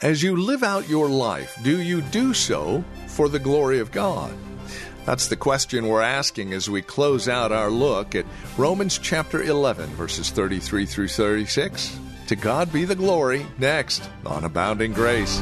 As you live out your life, do you do so for the glory of God? That's the question we're asking as we close out our look at Romans chapter 11, verses 33 through 36. To God be the glory, next on Abounding Grace.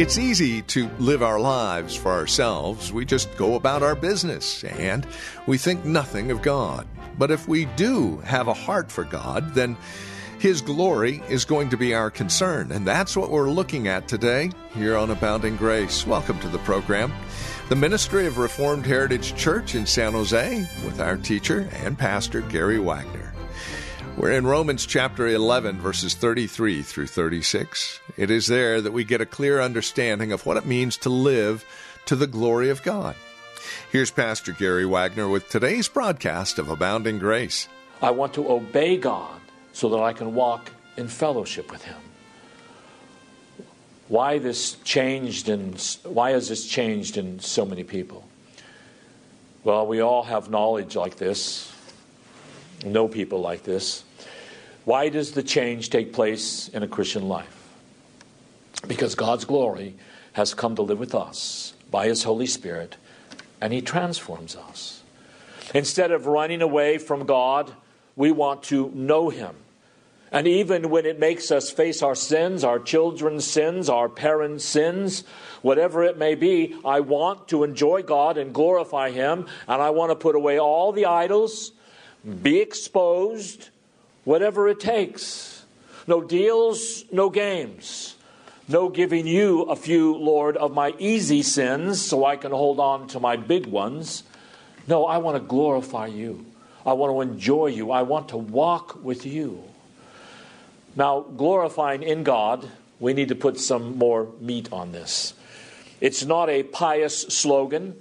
It's easy to live our lives for ourselves. We just go about our business and we think nothing of God. But if we do have a heart for God, then His glory is going to be our concern. And that's what we're looking at today here on Abounding Grace. Welcome to the program. The Ministry of Reformed Heritage Church in San Jose with our teacher and pastor, Gary Wagner. We're in Romans chapter 11, verses 33 through 36. It is there that we get a clear understanding of what it means to live to the glory of God. Here's Pastor Gary Wagner with today's broadcast of Abounding Grace. I want to obey God so that I can walk in fellowship with Him. Why this changed in why has this changed in so many people? Well, we all have knowledge like this, know people like this. Why does the change take place in a Christian life? Because God's glory has come to live with us by His Holy Spirit, and He transforms us. Instead of running away from God, we want to know Him. And even when it makes us face our sins, our children's sins, our parents' sins, whatever it may be, I want to enjoy God and glorify Him, and I want to put away all the idols, be exposed, whatever it takes. No deals, no games. No giving you a few, Lord, of my easy sins so I can hold on to my big ones. No, I want to glorify you. I want to enjoy you. I want to walk with you. Now, glorifying in God, we need to put some more meat on this. It's not a pious slogan.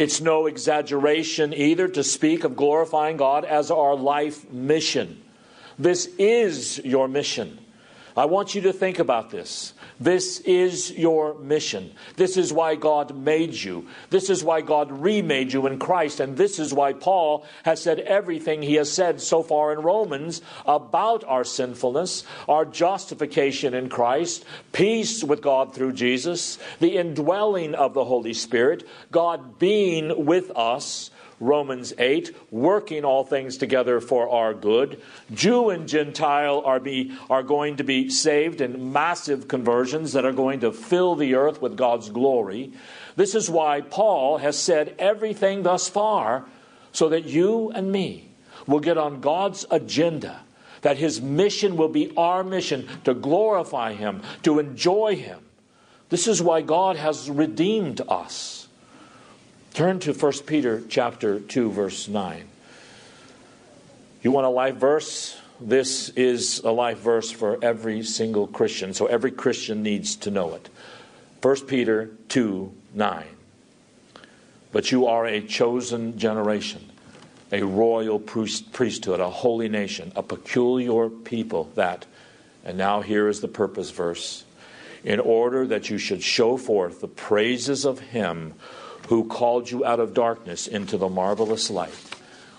It's no exaggeration either to speak of glorifying God as our life mission. This is your mission. I want you to think about this. This is your mission. This is why God made you. This is why God remade you in Christ. And this is why Paul has said everything he has said so far in Romans about our sinfulness, our justification in Christ, peace with God through Jesus, the indwelling of the Holy Spirit, God being with us Romans 8, working all things together for our good. Jew and Gentile are, be, are going to be saved in massive conversions that are going to fill the earth with God's glory. This is why Paul has said everything thus far so that you and me will get on God's agenda, that his mission will be our mission to glorify him, to enjoy him. This is why God has redeemed us. Turn to 1 Peter chapter 2 verse 9. You want a life verse? This is a life verse for every single Christian, so every Christian needs to know it. 1 Peter 2 9. But you are a chosen generation, a royal priesthood, a holy nation, a peculiar people that, and now here is the purpose verse, in order that you should show forth the praises of Him who called you out of darkness into the marvelous light,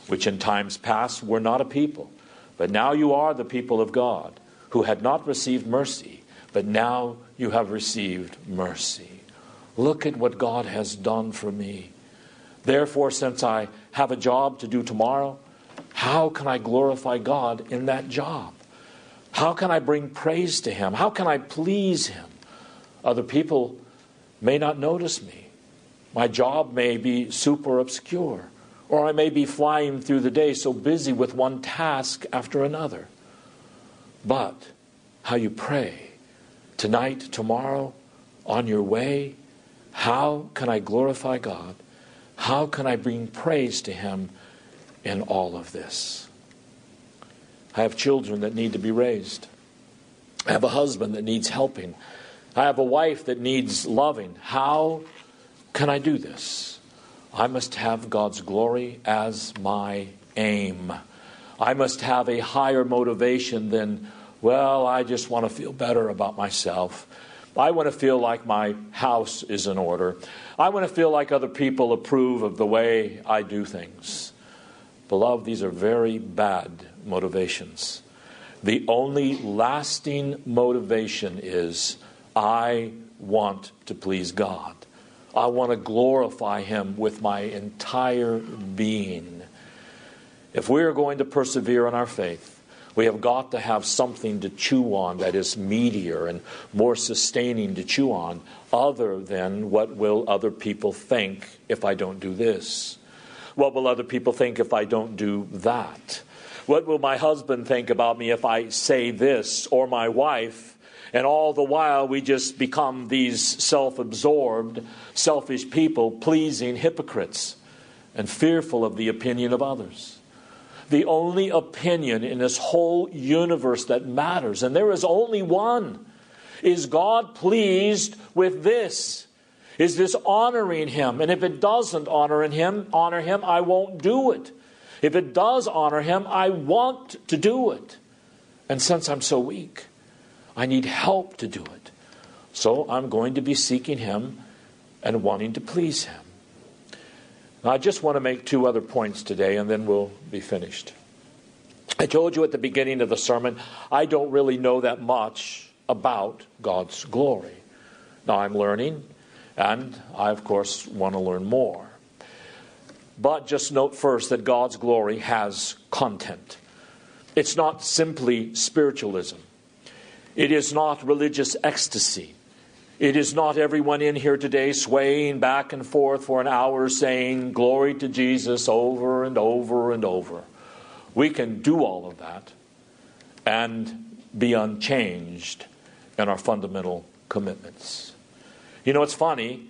which in times past were not a people, but now you are the people of God, who had not received mercy, but now you have received mercy. Look at what God has done for me. Therefore, since I have a job to do tomorrow, how can I glorify God in that job? How can I bring praise to Him? How can I please Him? Other people may not notice me. My job may be super obscure, or I may be flying through the day so busy with one task after another. But how you pray tonight, tomorrow, on your way, How can I glorify God? How can I bring praise to Him in all of this? I have children that need to be raised. I have a husband that needs helping. I have a wife that needs loving. How can I do this? I must have God's glory as my aim. I must have a higher motivation than, well, I just want to feel better about myself. I want to feel like my house is in order. I want to feel like other people approve of the way I do things. Beloved, these are very bad motivations. The only lasting motivation is I want to please God. I want to glorify Him with my entire being. If we are going to persevere in our faith, we have got to have something to chew on that is meatier and more sustaining to chew on, other than what will other people think if I don't do this? What will other people think if I don't do that? What will my husband think about me if I say this, or my wife? And all the while, we just become these self absorbed, selfish people, pleasing hypocrites and fearful of the opinion of others. The only opinion in this whole universe that matters, and there is only one, is God pleased with this? Is this honoring him? And if it doesn't honor him, honor him, I won't do it. If it does honor him, I want to do it. And since I'm so weak, I need help to do it. So I'm going to be seeking him and wanting to please him. Now, I just want to make two other points today, and then we'll be finished. I told you at the beginning of the sermon, I don't really know that much about God's glory. Now I'm learning, and I, of course, want to learn more. But just note first that God's glory has content. It's not simply spiritualism, it is not religious ecstasy. It is not everyone in here today swaying back and forth for an hour saying, Glory to Jesus over and over and over. We can do all of that and be unchanged in our fundamental commitments. You know, it's funny.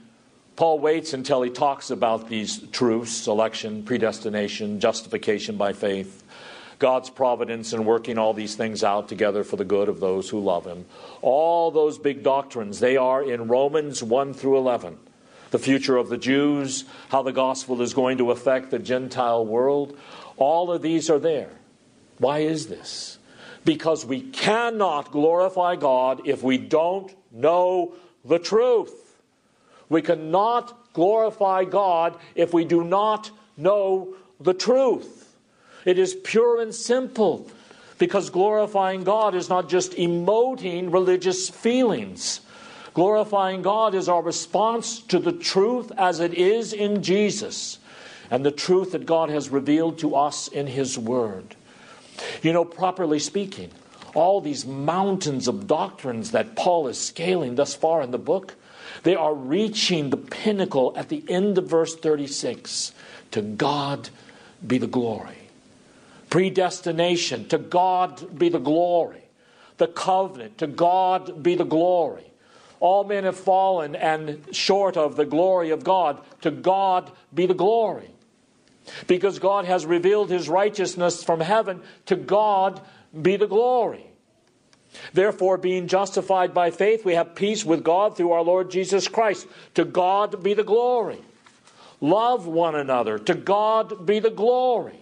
Paul waits until he talks about these truths election, predestination, justification by faith, God's providence in working all these things out together for the good of those who love Him. All those big doctrines, they are in Romans 1 through 11. The future of the Jews, how the gospel is going to affect the Gentile world, all of these are there. Why is this? Because we cannot glorify God if we don't know the truth. We cannot glorify God if we do not know the truth. It is pure and simple because glorifying God is not just emoting religious feelings. Glorifying God is our response to the truth as it is in Jesus and the truth that God has revealed to us in His Word. You know, properly speaking, all these mountains of doctrines that Paul is scaling thus far in the book, they are reaching the pinnacle at the end of verse 36. To God be the glory. Predestination, to God be the glory. The covenant, to God be the glory. All men have fallen and short of the glory of God. To God be the glory. Because God has revealed his righteousness from heaven, to God be the glory. Therefore, being justified by faith, we have peace with God through our Lord Jesus Christ. To God be the glory. Love one another. To God be the glory.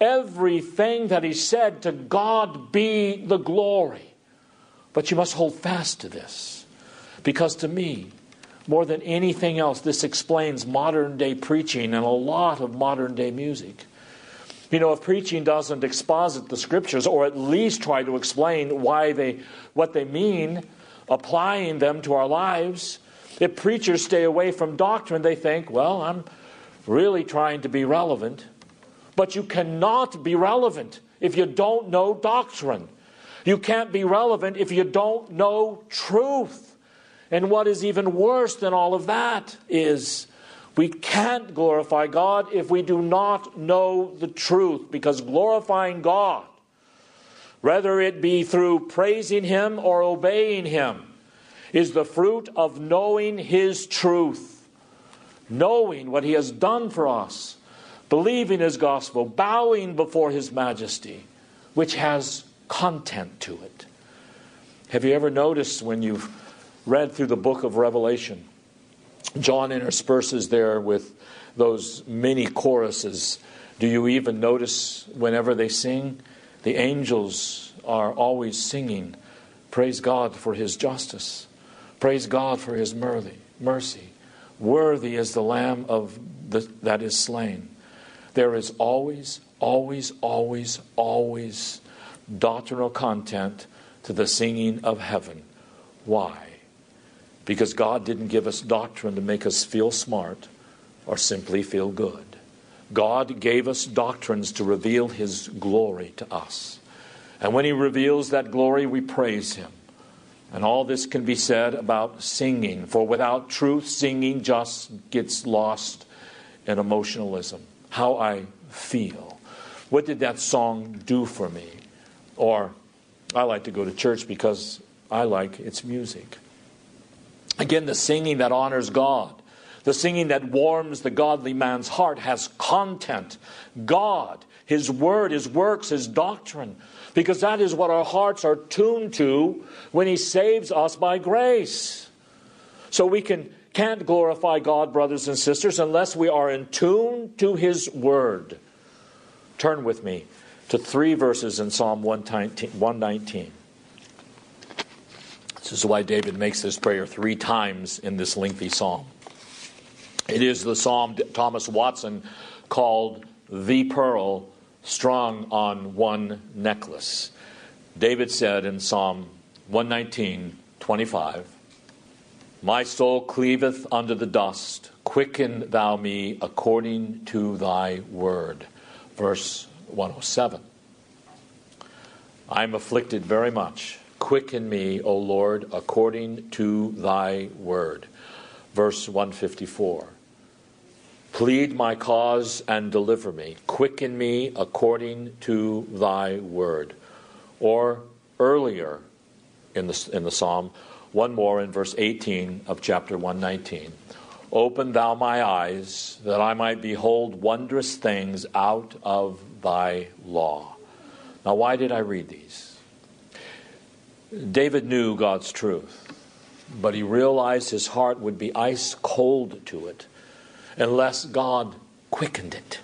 Everything that he said, to God be the glory. But you must hold fast to this. Because to me, more than anything else, this explains modern day preaching and a lot of modern day music. You know, if preaching doesn't exposit the scriptures or at least try to explain why they what they mean, applying them to our lives, if preachers stay away from doctrine, they think, well, I'm really trying to be relevant. But you cannot be relevant if you don't know doctrine. You can't be relevant if you don't know truth. And what is even worse than all of that is we can't glorify God if we do not know the truth, because glorifying God, whether it be through praising Him or obeying Him, is the fruit of knowing His truth, knowing what He has done for us, believing His gospel, bowing before His majesty, which has content to it. Have you ever noticed when you've read through the book of Revelation, John intersperses there with those many choruses. Do you even notice whenever they sing? The angels are always singing, Praise God for His justice. Praise God for His mercy. Worthy is the Lamb of the, that is slain. There is always, always, always, always doctrinal content to the singing of heaven. Why? Because God didn't give us doctrine to make us feel smart or simply feel good. God gave us doctrines to reveal His glory to us. And when He reveals that glory, we praise Him. And all this can be said about singing, for without truth, singing just gets lost in emotionalism. How I feel. What did that song do for me? Or, I like to go to church because I like its music. Again, the singing that honors God, the singing that warms the godly man's heart has content. God, His Word, His works, His doctrine, because that is what our hearts are tuned to when He saves us by grace. So we can, can't glorify God, brothers and sisters, unless we are in tune to His Word. Turn with me to three verses in Psalm 119. This is why David makes this prayer three times in this lengthy psalm. It is the psalm Thomas Watson called the pearl strung on one necklace. David said in Psalm 119, 25, My soul cleaveth under the dust, quicken thou me according to thy word. Verse 107. I am afflicted very much Quicken me, O Lord, according to thy word. Verse 154. Plead my cause and deliver me. Quicken me according to thy word. Or earlier in the, in the psalm, one more in verse 18 of chapter 119. Open thou my eyes, that I might behold wondrous things out of thy law. Now, why did I read these? David knew God's truth, but he realized his heart would be ice cold to it unless God quickened it,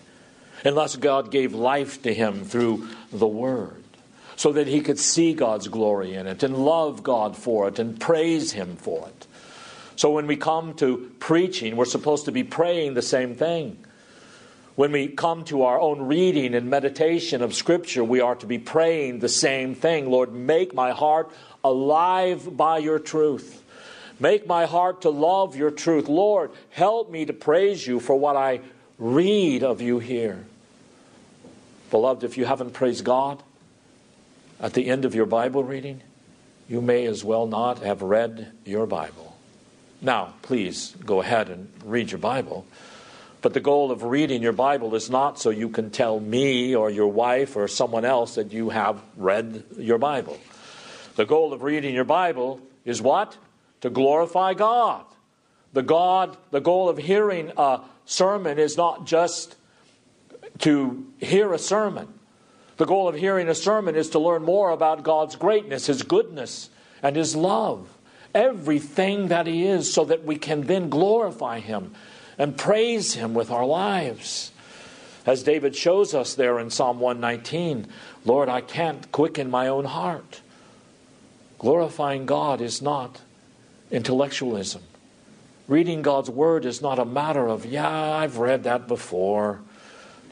unless God gave life to him through the Word, so that he could see God's glory in it and love God for it and praise Him for it. So when we come to preaching, we're supposed to be praying the same thing. When we come to our own reading and meditation of Scripture, we are to be praying the same thing Lord, make my heart alive by your truth. Make my heart to love your truth. Lord, help me to praise you for what I read of you here. Beloved, if you haven't praised God at the end of your Bible reading, you may as well not have read your Bible. Now, please go ahead and read your Bible. But the goal of reading your Bible is not so you can tell me or your wife or someone else that you have read your Bible. The goal of reading your Bible is what? To glorify God. The God, the goal of hearing a sermon is not just to hear a sermon. The goal of hearing a sermon is to learn more about God's greatness, His goodness, and His love. Everything that He is, so that we can then glorify Him and praise Him with our lives. As David shows us there in Psalm 119, Lord, I can't quicken my own heart. Glorifying God is not intellectualism. Reading God's Word is not a matter of, yeah, I've read that before.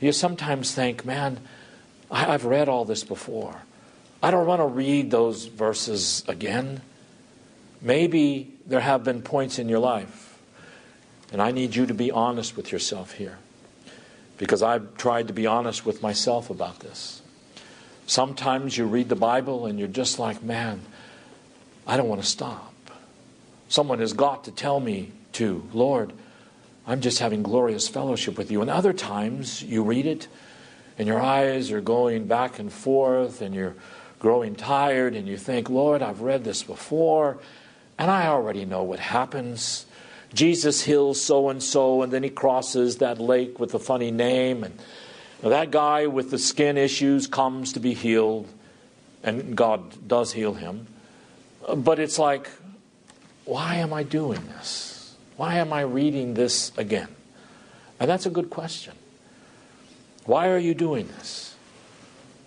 You sometimes think, man, I've read all this before. I don't want to read those verses again. Maybe there have been points in your life and I need you to be honest with yourself here because I've tried to be honest with myself about this. Sometimes you read the Bible and you're just like, man, I don't want to stop. Someone has got to tell me to, Lord, I'm just having glorious fellowship with you. And other times you read it and your eyes are going back and forth and you're growing tired and you think, Lord, I've read this before And I already know what happens. Jesus heals so and so, and then he crosses that lake with a funny name, and that guy with the skin issues comes to be healed, and God does heal him. But it's like, why am I doing this? Why am I reading this again? And that's a good question. Why are you doing this?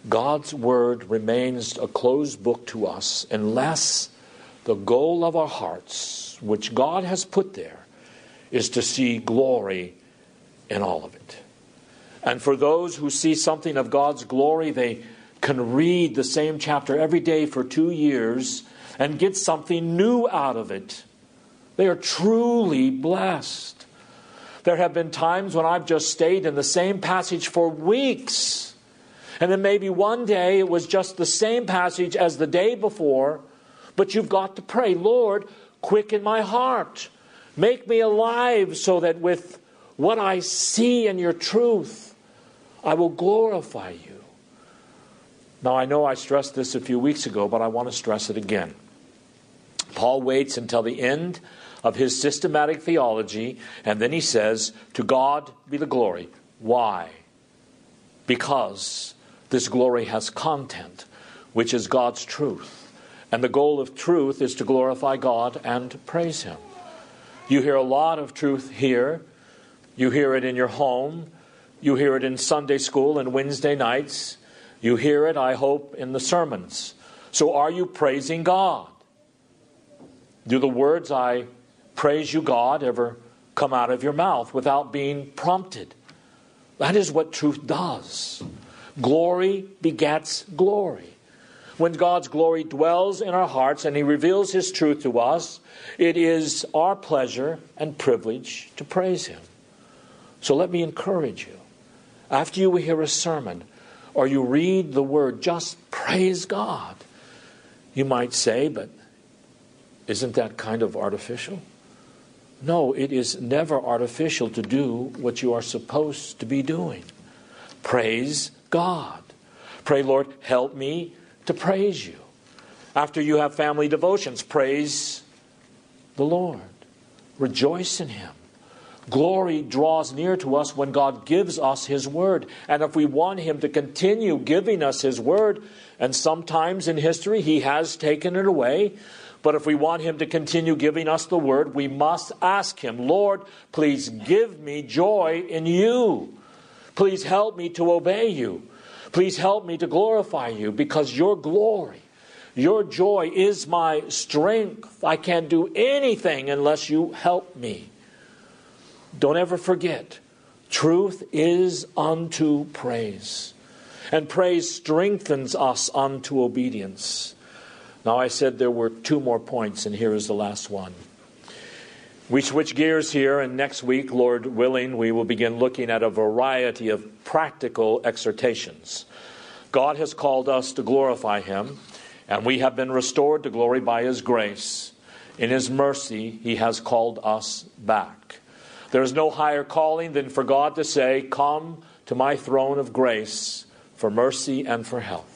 God's Word remains a closed book to us unless the goal of our hearts, which God has put there, is to see glory in all of it. And for those who see something of God's glory, they can read the same chapter every day for two years and get something new out of it. They are truly blessed. There have been times when I've just stayed in the same passage for weeks. And then maybe one day it was just the same passage as the day before, but you've got to pray, Lord, quicken my heart. Make me alive so that with what I see in your truth, I will glorify you. Now, I know I stressed this a few weeks ago, but I want to stress it again. Paul waits until the end of his systematic theology, and then he says, To God be the glory. Why? Because this glory has content, which is God's truth. And the goal of truth is to glorify God and praise Him. You hear a lot of truth here. You hear it in your home. You hear it in Sunday school and Wednesday nights. You hear it, I hope, in the sermons. So are you praising God? Do the words, I praise you, God, ever come out of your mouth without being prompted? That is what truth does. Glory begets glory. When God's glory dwells in our hearts and He reveals His truth to us, it is our pleasure and privilege to praise Him. So let me encourage you after you hear a sermon or you read the word, just praise God. You might say, but isn't that kind of artificial? No, it is never artificial to do what you are supposed to be doing. Praise God. Pray, Lord, help me to praise you. After you have family devotions, praise the Lord. Rejoice in Him. Glory draws near to us when God gives us His Word. And if we want Him to continue giving us His Word, and sometimes in history He has taken it away, but if we want Him to continue giving us the Word, we must ask Him, Lord, please give me joy in you. Please help me to obey you. Please help me to glorify you because your glory, your joy is my strength. I can't do anything unless you help me. Don't ever forget, truth is unto praise, and praise strengthens us unto obedience. Now, I said there were two more points, and here is the last one. We switch gears here, and next week, Lord willing, we will begin looking at a variety of practical exhortations. God has called us to glorify Him, and we have been restored to glory by His grace. In His mercy, He has called us back. There is no higher calling than for God to say, Come to my throne of grace for mercy and for help.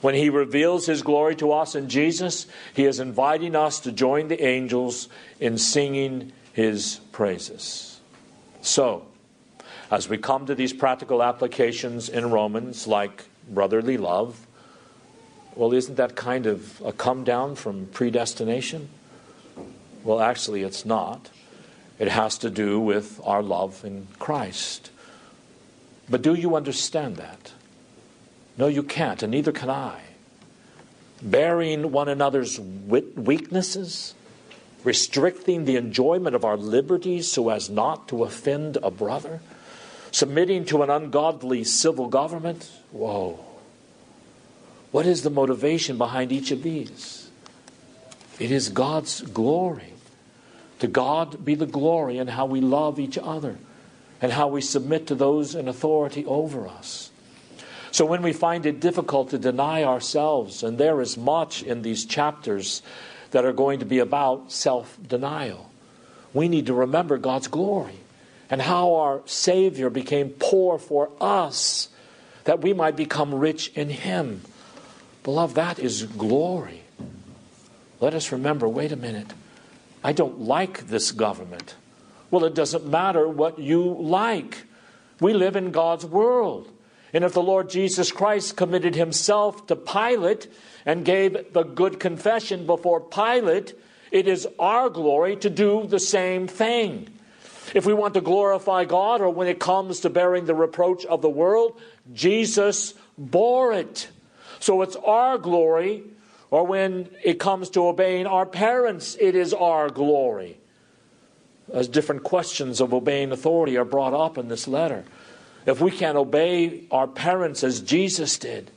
When He reveals His glory to us in Jesus, He is inviting us to join the angels in singing His praises. So, as we come to these practical applications in Romans, like brotherly love, well, isn't that kind of a come down from predestination? Well, actually, it's not. It has to do with our love in Christ. But do you understand that? No, you can't, and neither can I. Bearing one another's weaknesses, restricting the enjoyment of our liberties so as not to offend a brother, submitting to an ungodly civil government. Whoa. What is the motivation behind each of these? It is God's glory. To God be the glory in how we love each other and how we submit to those in authority over us. So when we find it difficult to deny ourselves, and there is much in these chapters that are going to be about self denial, we need to remember God's glory and how our Savior became poor for us that we might become rich in Him. Beloved, that is glory. Let us remember wait a minute. I don't like this government. Well, it doesn't matter what you like. We live in God's world. And if the Lord Jesus Christ committed himself to Pilate and gave the good confession before Pilate, it is our glory to do the same thing. If we want to glorify God, or when it comes to bearing the reproach of the world, Jesus bore it. So it's our glory, or when it comes to obeying our parents, it is our glory. As different questions of obeying authority are brought up in this letter. If we can't obey our parents as Jesus did,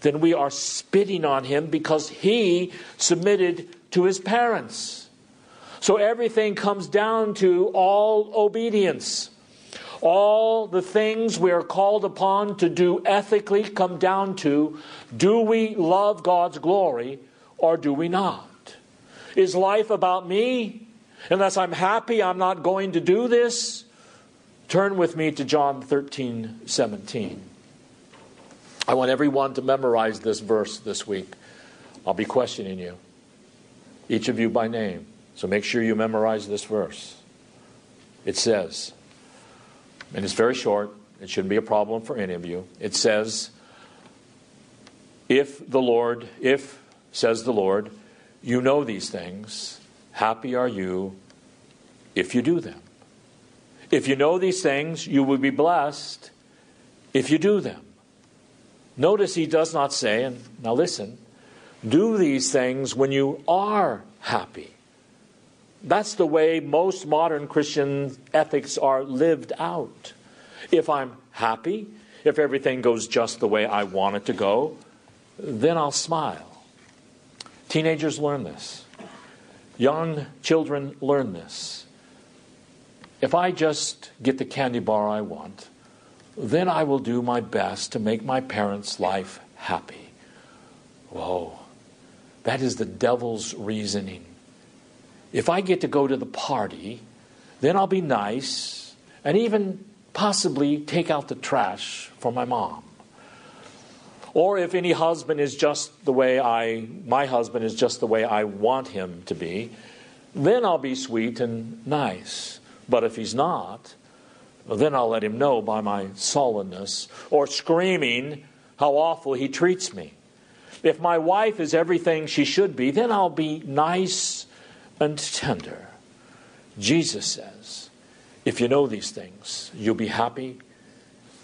then we are spitting on him because he submitted to his parents. So everything comes down to all obedience. All the things we are called upon to do ethically come down to do we love God's glory or do we not? Is life about me? Unless I'm happy, I'm not going to do this. Turn with me to John 13, 17. I want everyone to memorize this verse this week. I'll be questioning you, each of you by name. So make sure you memorize this verse. It says, and it's very short, it shouldn't be a problem for any of you. It says, If the Lord, if, says the Lord, you know these things, happy are you if you do them. If you know these things, you will be blessed if you do them. Notice he does not say, and now listen, do these things when you are happy. That's the way most modern Christian ethics are lived out. If I'm happy, if everything goes just the way I want it to go, then I'll smile. Teenagers learn this. Young children learn this. If I just get the candy bar I want, then I will do my best to make my parents' life happy. Whoa, that is the devil's reasoning. If I get to go to the party, then I'll be nice and even possibly take out the trash for my mom. Or if any husband is just the way I, my husband is just the way I want him to be, then I'll be sweet and nice. But if he's not, then I'll let him know by my sullenness or screaming how awful he treats me. If my wife is everything she should be, then I'll be nice and tender. Jesus says, if you know these things, you'll be happy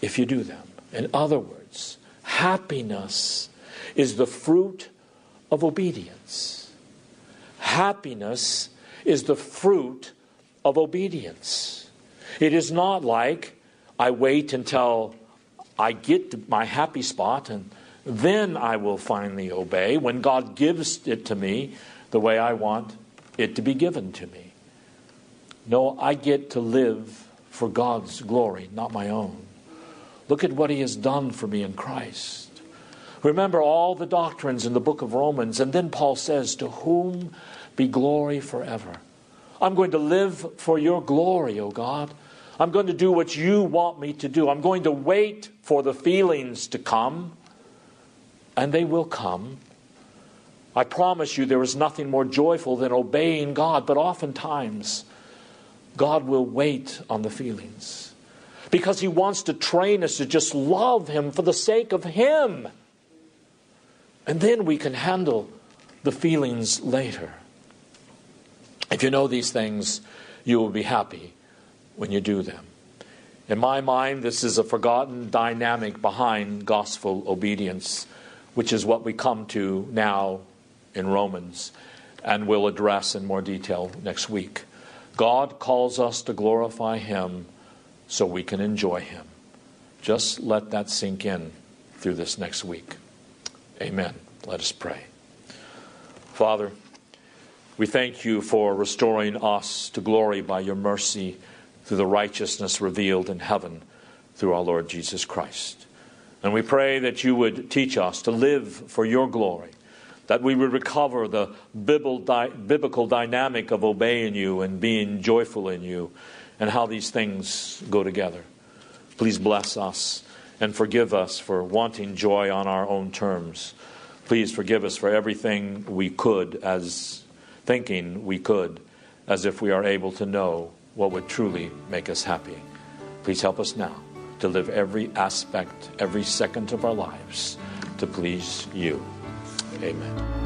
if you do them. In other words, happiness is the fruit of obedience. Happiness is the fruit of obedience. It is not like I wait until I get to my happy spot and then I will finally obey when God gives it to me the way I want it to be given to me. No, I get to live for God's glory, not my own. Look at what He has done for me in Christ. Remember all the doctrines in the book of Romans, and then Paul says, To whom be glory forever. I'm going to live for your glory, O God. I'm going to do what you want me to do. I'm going to wait for the feelings to come, and they will come. I promise you, there is nothing more joyful than obeying God, but oftentimes, God will wait on the feelings because He wants to train us to just love Him for the sake of Him. And then we can handle the feelings later. If you know these things, you will be happy when you do them. In my mind, this is a forgotten dynamic behind gospel obedience, which is what we come to now in Romans and we'll address in more detail next week. God calls us to glorify Him so we can enjoy Him. Just let that sink in through this next week. Amen. Let us pray. Father, we thank you for restoring us to glory by your mercy through the righteousness revealed in heaven through our Lord Jesus Christ. And we pray that you would teach us to live for your glory, that we would recover the biblical dynamic of obeying you and being joyful in you, and how these things go together. Please bless us and forgive us for wanting joy on our own terms. Please forgive us for everything we could as thinking we could as if we are able to know what would truly make us happy. Please help us now to live every aspect, every second of our lives to please you. Amen.